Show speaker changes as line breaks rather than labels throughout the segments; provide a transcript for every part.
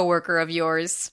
coworker of yours.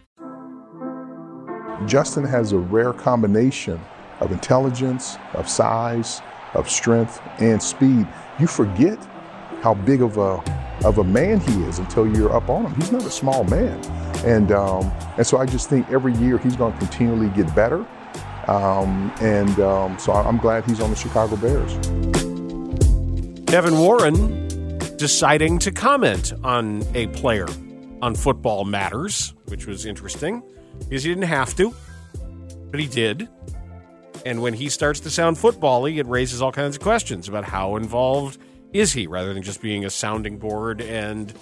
Justin has a rare combination of intelligence, of size, of strength, and speed. You forget how big of a of a man he is until you're up on him. He's not a small man, and um, and so I just think every year he's going to continually get better. Um, and um, so I'm glad he's on the Chicago Bears.
Kevin Warren deciding to comment on a player on Football Matters, which was interesting because he didn't have to, but he did. And when he starts to sound football-y, it raises all kinds of questions about how involved is he, rather than just being a sounding board and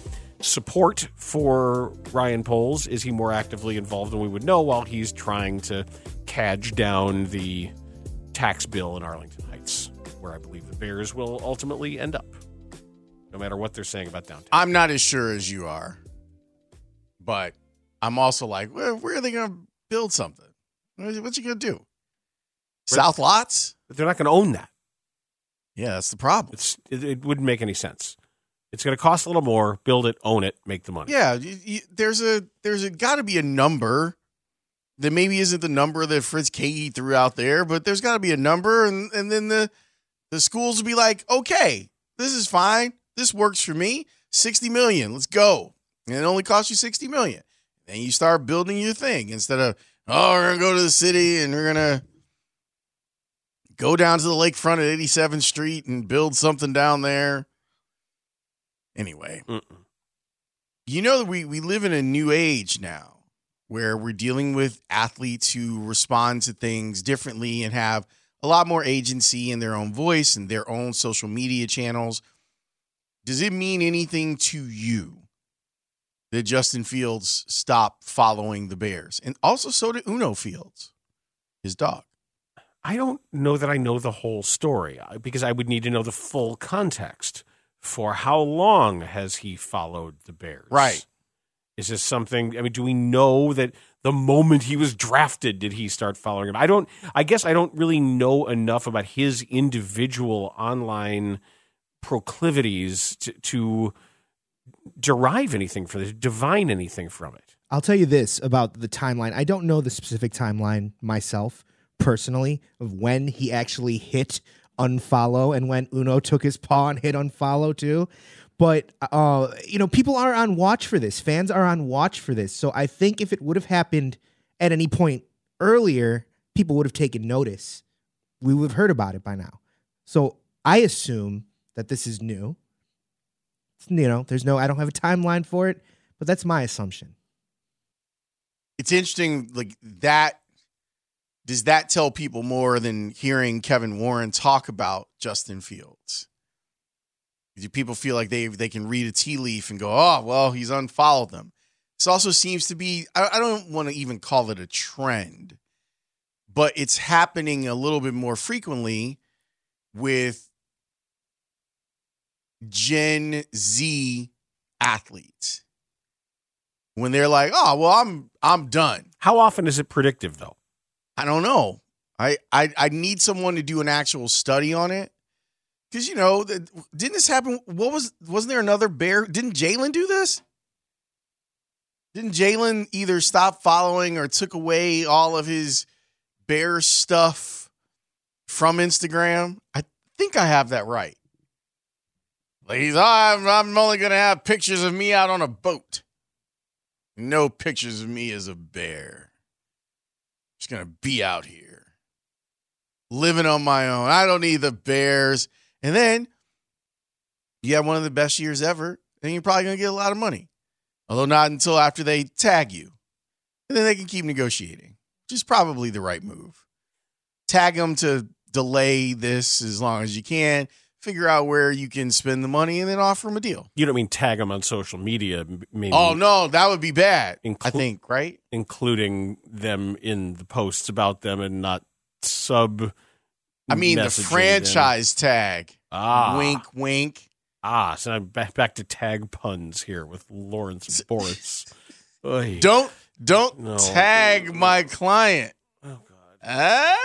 support for Ryan Poles. Is he more actively involved than we would know while he's trying to cadge down the tax bill in Arlington Heights, where I believe the Bears will ultimately end up, no matter what they're saying about downtown.
I'm not as sure as you are, but I'm also like, where, where are they going to build something? What's you going to do? South lots?
They're not going to own that.
Yeah, that's the problem.
It's it, it wouldn't make any sense. It's going to cost a little more. Build it, own it, make the money.
Yeah, you, you, there's a there's a got to be a number that maybe isn't the number that Fritz Kaegi threw out there, but there's got to be a number, and and then the the schools will be like, okay, this is fine, this works for me, sixty million, let's go, and it only costs you sixty million. Then you start building your thing instead of oh, we're gonna go to the city and we're gonna go down to the lakefront at 87th Street and build something down there. Anyway,
Mm-mm.
you know that we we live in a new age now where we're dealing with athletes who respond to things differently and have a lot more agency in their own voice and their own social media channels. Does it mean anything to you that Justin Fields stopped following the Bears? And also so did Uno Fields, his dog.
I don't know that I know the whole story uh, because I would need to know the full context for how long has he followed the Bears?
Right.
Is this something? I mean, do we know that the moment he was drafted did he start following him? I don't. I guess I don't really know enough about his individual online proclivities to, to derive anything for this, divine anything from it.
I'll tell you this about the timeline. I don't know the specific timeline myself personally of when he actually hit unfollow and when Uno took his paw and hit unfollow too. But uh, you know, people are on watch for this. Fans are on watch for this. So I think if it would have happened at any point earlier, people would have taken notice. We would have heard about it by now. So I assume that this is new. You know, there's no I don't have a timeline for it, but that's my assumption.
It's interesting, like that. Does that tell people more than hearing Kevin Warren talk about Justin Fields? Do people feel like they they can read a tea leaf and go, oh well, he's unfollowed them? This also seems to be I, I don't want to even call it a trend, but it's happening a little bit more frequently with Gen Z athletes when they're like, "Oh, well, I'm I'm done."
How often is it predictive though?
I don't know. I I, I need someone to do an actual study on it because you know didn't this happen? What was wasn't there another bear? Didn't Jaylon do this? Didn't Jaylon either stop following or took away all of his bear stuff from Instagram? I think I have that right. He's, oh, I'm, I'm only gonna have pictures of me out on a boat. No pictures of me as a bear. Just gonna be out here. Living on my own. I don't need the bears. And then you have one of the best years ever, and you're probably gonna get a lot of money. Although not until after they tag you. And then they can keep negotiating, which is probably the right move. Tag them to delay this as long as you can, figure out where you can spend the money, and then offer them a deal.
You don't mean tag them on social media, maybe
Oh, no, that would be bad. I think, right?
including them in the posts about them and not sub.
I mean, the
messaging them.
franchise tag.
Ah,
Wink, wink.
Ah, so I'm back, back to tag puns here with Laurence Boras.
Don't don't
No.
tag my client.
Oh God.
Ah?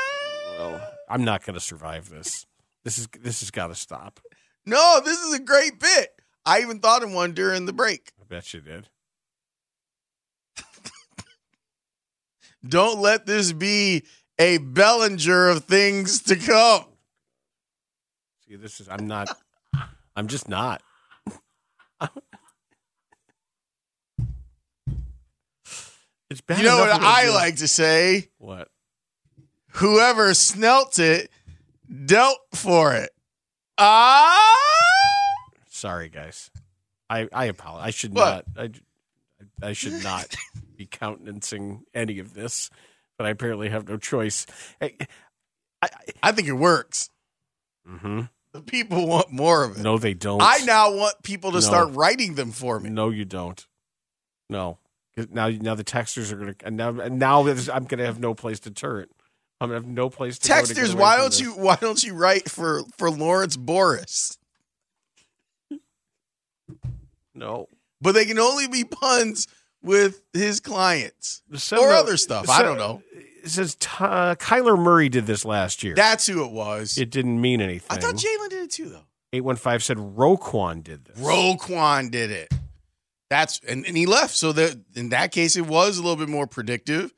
Well, I'm not going to survive this. This is this has got to stop.
No, this is a great bit. I even thought of one during the break.
I bet you did.
Don't let this be a Bellinger of things to come.
See, this is I'm not. I'm just not. it's bad.
You know what I
do-
like to say?
What?
Whoever snelt it dealt for it. Ah!
Sorry, guys. I I apologize. I should
What?
not. I, I should not be countenancing any of this, but I apparently have no choice. I, I,
I think it works.
hmm
The people want more of it.
No, they don't.
I now want people to
No.
start writing them for me.
No, you don't. No. Now, now the texters are gonna, and now, and now I'm gonna have no place to turn. I'm gonna have no place to. go to
Texters, why don't you why don't you write for for Laurence Boras?
No.
But they can only be puns with his clients
Send
or
the-
other stuff. I don't know.
It says uh, Kyler Murray did this last year.
That's who it was.
it didn't mean anything.
I thought Jaylon did it too, though.
Eight one five said Roquan did this.
Roquan did it. That's and, and he left. So that in that case, it was a little bit more predictive.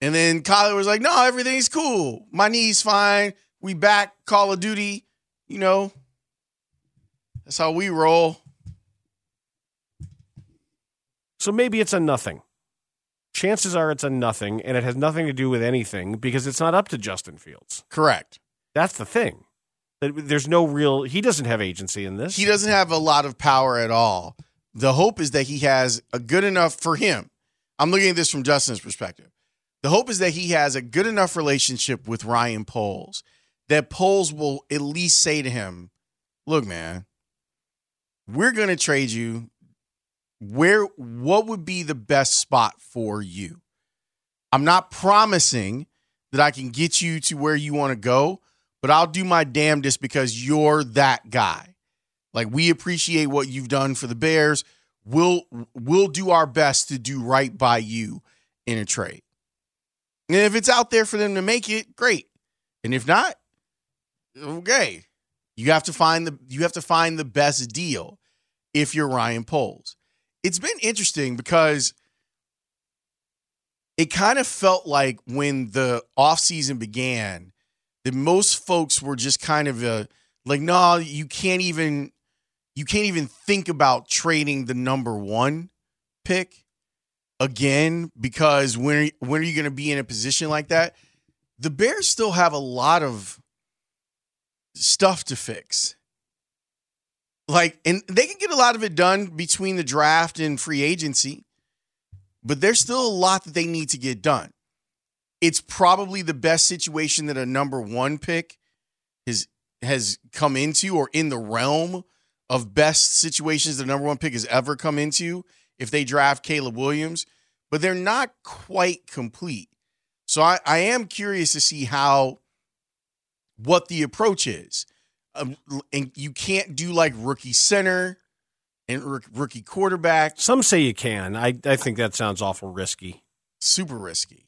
And then Kyler was like, "No, everything's cool. My knee's fine. We back Call of Duty. You know, that's how we roll."
So maybe it's a nothing. Chances are it's a nothing, and it has nothing to do with anything because it's not up to Justin Fields.
Correct.
That's the thing. That There's no real. He doesn't have agency in this.
He doesn't have a lot of power at all. The hope is that he has a good enough for him. I'm looking at this from Justin's perspective. The hope is that he has a good enough relationship with Ryan Poles that Poles will at least say to him, "Look, man, we're going to trade you. Where what would be the best spot for you? I'm not promising that I can get you to where you want to go, but I'll do my damnedest because you're that guy. Like we appreciate what you've done for the Bears. We'll we'll do our best to do right by you in a trade. And if it's out there for them to make it, great. And if not, okay. You have to find the you have to find the best deal if you're Ryan Poles. It's been interesting because it kind of felt like when the offseason began that most folks were just kind of uh, like, no, you can't even you can't even think about trading the number one pick again because when when are you going to be in a position like that? The Bears still have a lot of stuff to fix. Like, and they can get a lot of it done between the draft and free agency, but there's still a lot that they need to get done. It's probably the best situation that a number one pick has has come into, or in the realm of best situations the number one pick has ever come into if they draft Caleb Williams, but they're not quite complete. So I, I am curious to see how what the approach is. Um, and you can't do like rookie center and rook- rookie quarterback.
Some say you can. I, I think that sounds awful risky.
Super risky.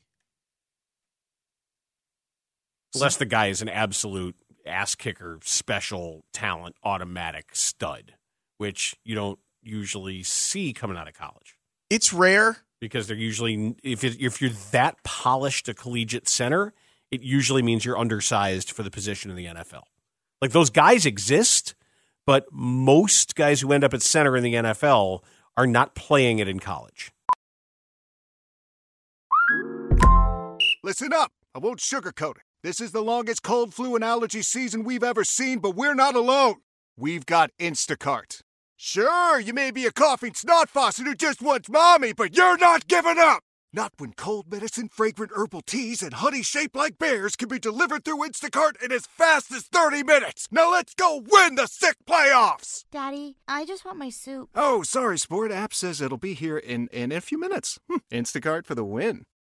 Unless the guy is an absolute ass kicker, special talent, automatic stud, which you don't usually see coming out of college
It's rare.
because they're usually if it, if you're that polished a collegiate center, it usually means you're undersized for the position in the NFL. Like those guys exist, but most guys who end up at center in the NFL are not playing it in college.
Listen up. I won't sugarcoat it. This is the longest cold, flu, and allergy season we've ever seen, but we're not alone. We've got Instacart. Sure, you may be a coughing snot faucet who just wants mommy, but you're not giving up! Not when cold medicine, fragrant herbal teas, and honey shaped like bears can be delivered through Instacart in as fast as 30 minutes! Now let's go win the sick playoffs!
Daddy, I just want my soup.
Oh, sorry, Sport app says it'll be here in, in a few minutes. Hmm, Instacart for the win.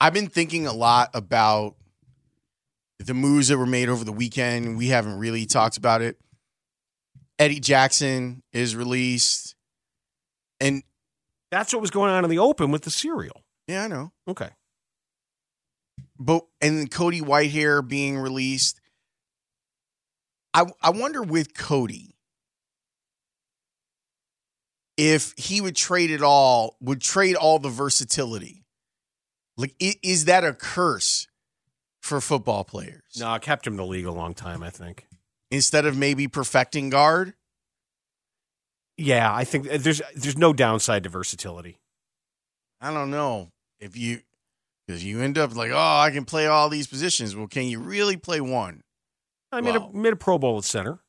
I've been thinking a lot about the moves that were made over the weekend. We haven't really talked about it. Eddie Jackson is released. And
That's what was going on in the open with the cereal.
yeah, I know.
Okay.
But and then Cody Whitehair being released. I I wonder with Cody if he would trade it all, would trade all the versatility. Like is that a curse for football players?
No, I kept him in the league a long time, I think.
Instead of maybe perfecting guard?
Yeah, I think uh, there's there's no downside to versatility.
I don't know. If you because you end up like, oh, I can play all these positions. Well, can you really play one?
I made
Wow.
a made a Pro Bowl at center.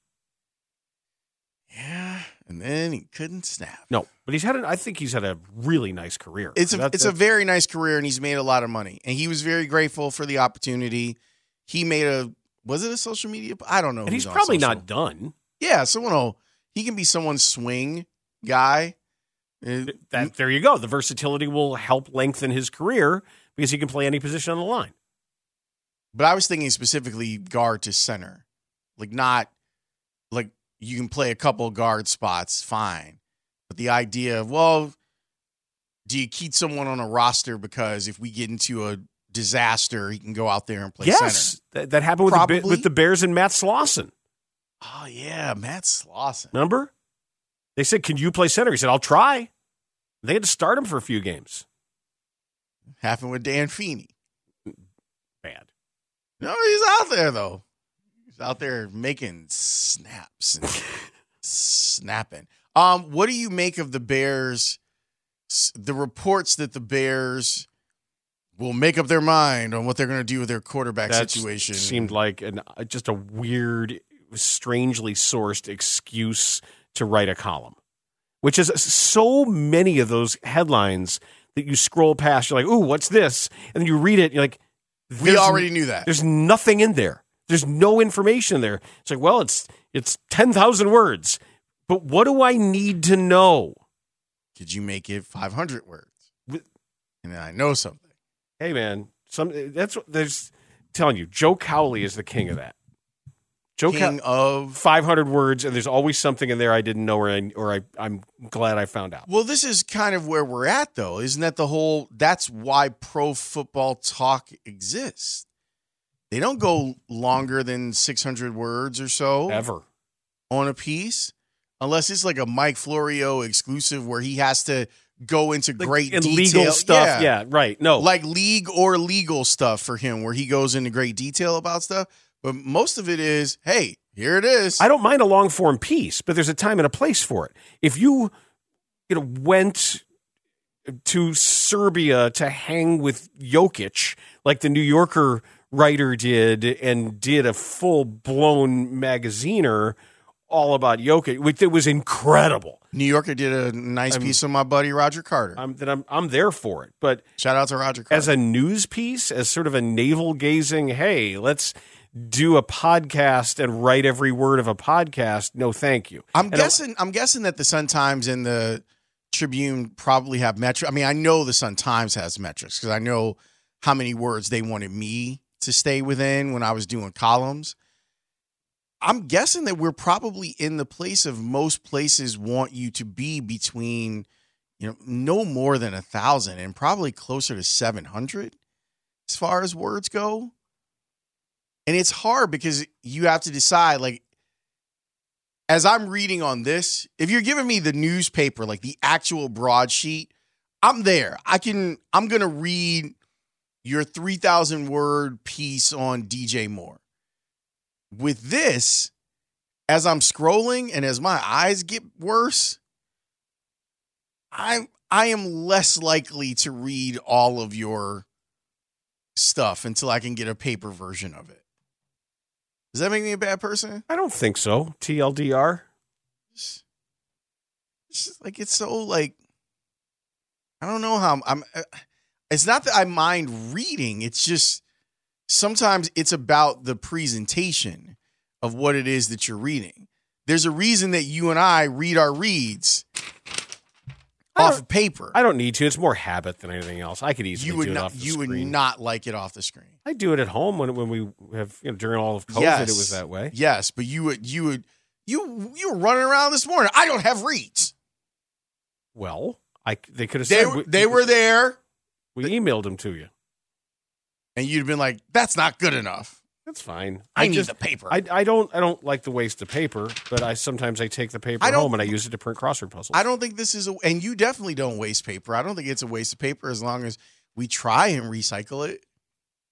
Yeah. And then he couldn't snap.
No, but he's had a, I think he's had a really nice career.
It's a
That-
it's a very nice career, and he's made a lot of money, and he was very grateful for the opportunity. He made a was it a social media? I don't know.
and he's probably not done.
Yeah, someone will. He can be someone's swing guy. Uh,
That there you go. The versatility will help lengthen his career because he can play any position on the line.
But I was thinking specifically guard to center, like not like you can play a couple guard spots, fine. But the idea of well, do you keep someone on a roster because if we get into a disaster, he can go out there and play
yes,
center?
that, that happened with the, with the Bears and Matt Slauson.
Oh yeah, Matt Slauson.
Remember? They said, "Can you play center?" He said, "I'll try." They had to start him for a few games.
Happened with Dan Feeney.
Bad.
No, he's out there though. Out there making snaps and snapping. Um, what do you make of the Bears? The reports that the Bears will make up their mind on what they're going to do with their quarterback
That
situation.
seemed like an uh, just a weird, strangely sourced excuse to write a column, which is so many of those headlines that you scroll past. You're like, "Ooh, what's this?" And then you read it. You're like,
we already knew that.
There's nothing in there. There's no information there. It's like, well, it's it's ten thousand words, but what do I need to know?
Could you make it 500 words? And then I know something.
Hey, man, some that's what there's telling you. Joe Cowley is the king of that. Joe Cow-
of
500 words, and there's always something in there I didn't know, or I, or I, I'm glad I found out.
Well, this is kind of where we're at, though. Isn't that the whole? That's why pro football talk exists. They don't go longer than 600 words or so
Ever.
on a piece, unless it's like a Mike Florio exclusive where he has to go into
Like,
great detail.
legal stuff. Yeah. right. No.
like league or legal stuff for him, where he goes into great detail about stuff. But most of it is, hey, here it is.
I don't mind a long form piece, but there's a time and a place for it. If you, you know, went to Serbia to hang with Jokic, like the New Yorker writer did, and did a full blown magaziner all about Jokic. which- It was incredible.
New Yorker did a nice
I'm-
piece on my buddy Roger Carter.
I'm that I'm I'm there for it. But
Shout out to Roger Carter.
as a news piece, as sort of a navel gazing, hey, let's do a podcast and write every word of a podcast. No, thank you.
I'm
And I-
guessing. I'm guessing that the Sun Times and the Tribune probably have metrics. I mean, I know the Sun Times has metrics because I know how many words they wanted me to stay within when I was doing columns. I'm guessing that we're probably in the place of most places want you to be between, you know, no more than a thousand and probably closer to 700 as far as words go. And it's hard because you have to decide, like, as I'm reading on this, if you're giving me the newspaper, like the actual broadsheet, I'm there. I can, I'm going to read your 3,000 word piece on DJ Moore. With this, as I'm scrolling and as my eyes get worse, I I am less likely to read all of your stuff until I can get a paper version of it. Does that make me a bad person?
I don't think so. TLDR.
It's just like it's so like I don't know how I'm, I'm it's not that I mind reading, it's just sometimes it's about the presentation of what it is that you're reading. There's a reason that you and I read our reads off of paper.
I don't need to. It's more habit than anything else. I could easily
you would
do it
not
off the
you would not like it off the screen.
I do it at home when when we have you know during all of COVID.
yes.
It was that way.
Yes, but you would you would you you were running around this morning. I don't have reads.
Well, I they could have
They
said we,
they were there
we emailed them to you.
and you'd have been like, that's not good enough.
That's fine.
I, need
just
the paper.
I, I don't I don't like the waste of paper, but I sometimes I take the paper home and I use it to print crossword puzzles.
I don't think this is a, and you definitely don't waste paper. I don't think it's a waste of paper as long as we try and recycle it.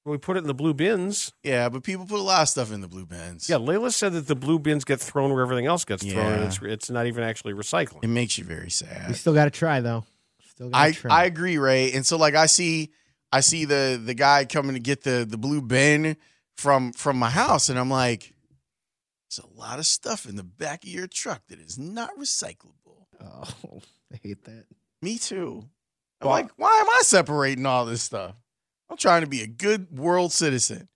we put it in the blue bins.
Yeah, but people put a lot of stuff in the blue bins.
Yeah, Layla said that the blue bins get thrown where everything else gets thrown, and it's it's not even actually recycling.
It makes you very sad.
We still got to try though. Still
I
try.
I agree, Ray. And so like I see I see the the guy coming to get the the blue bin from from my house, and I'm like, there's a lot of stuff in the back of your truck that is not recyclable.
oh, I hate that.
Me too. I'm
Well-
like, why am I separating all this stuff? I'm trying to be a good world citizen.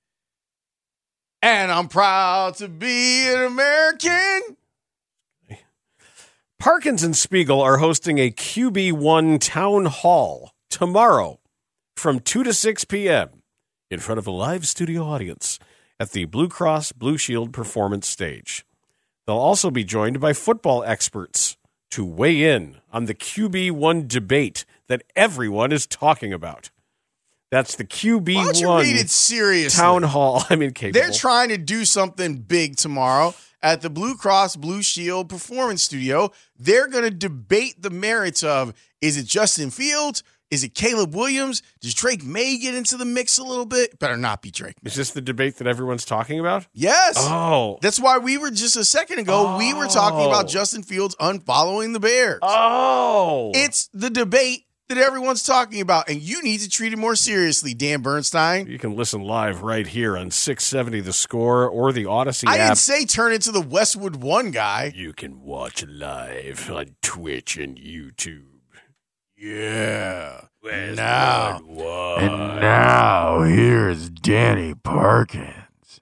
And I'm proud to be an American.
Parkins and Spiegel are hosting a QB1 town hall tomorrow from 2 to 6 p.m. in front of a live studio audience at the Blue Cross Blue Shield Performance Stage. They'll also be joined by football experts to weigh in on the QB1 debate that everyone is talking about. That's the
Why don't you read it
QB1
seriously?
town hall. I'm incapable.
They're trying to do something big tomorrow at the Blue Cross Blue Shield Performance Studio. They're going to debate the merits of is it Justin Fields? Is it Caleb Williams? Does Drake Maye get into the mix a little bit? Better not be Drake. Maye.
Is this the debate that everyone's talking about?
Yes.
Oh.
That's why we were just a second ago, we were talking about
Oh.
Justin Fields unfollowing the Bears.
Oh.
It's the debate that everyone's talking about, and you need to treat it more seriously, Dan Bernstein.
You can listen live right here on 670 The Score or the Audacy
I
app.
didn't say turn into the Westwood One guy.
you can watch live on Twitch and YouTube.
Yeah.
Where's
Now.
One?
And now here's Danny Parkins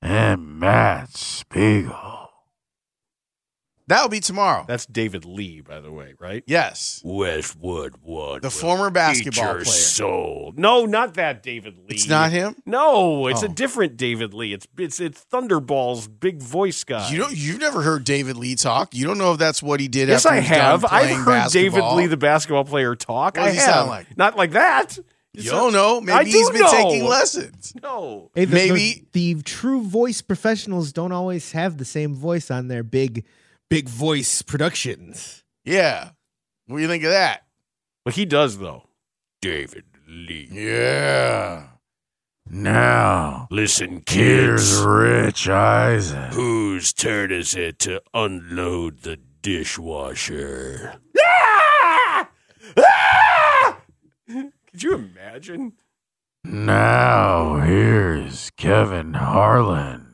and Matt Spiegel.
That'll be tomorrow.
That's David Lee, by the way, right?
yes.
Westwood One.
The former basketball player.
Soul. No, not that David Lee.
It's not him?
No, it's
Oh.
a different David Lee. It's it's it's Thunderball's big voice guy.
You don't you've never heard David Lee talk. You don't know if that's what he did
Yes,
after
I
he done
have. I've
playing
heard David. Lee, the basketball player, talk.
What
I
does he
have.
sound like?
Not like that.
You don't know. Maybe
I
he's
do
been
know.
taking lessons.
No.
Hey, the,
Maybe-
the, the true voice professionals don't always have the same voice on their big, big voice productions.
Yeah. What do you think of that?
But he does though. David Lee.
Yeah.
Now
Listen,
here's
kids.
Rich Eisen.
Whose turn is it to unload the dishwasher? Could you imagine?
Now here's Kevin Harlan.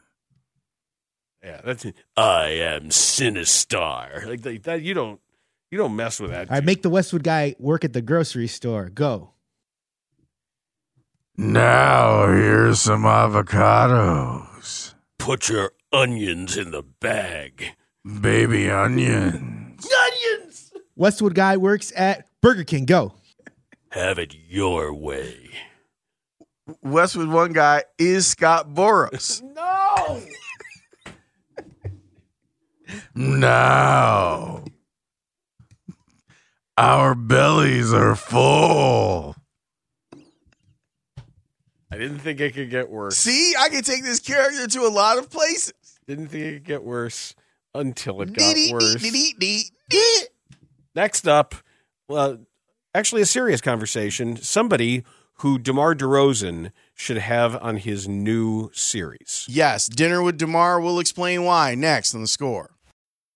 Yeah, that's it. I am Sinistar. Like that, that you don't you don't mess with that.
All right, make the Westwood guy work at the grocery store. Go.
Now here's some avocados.
Put your onions in the bag.
Baby onions.
Onions.
Westwood guy works at Burger King. Go.
Have it your way.
Westwood one guy is Scott Boras.
No.
Now our bellies are full.
I didn't think it could get worse.
See, I can take this character to a lot of places.
Didn't think it could get worse until it got
Dee-dee,
worse.
dee-dee, dee-dee.
Next up, well, actually a serious conversation. Somebody who DeMar DeRozan should have on his new series.
Yes, dinner with Demar We'll explain why next on the score.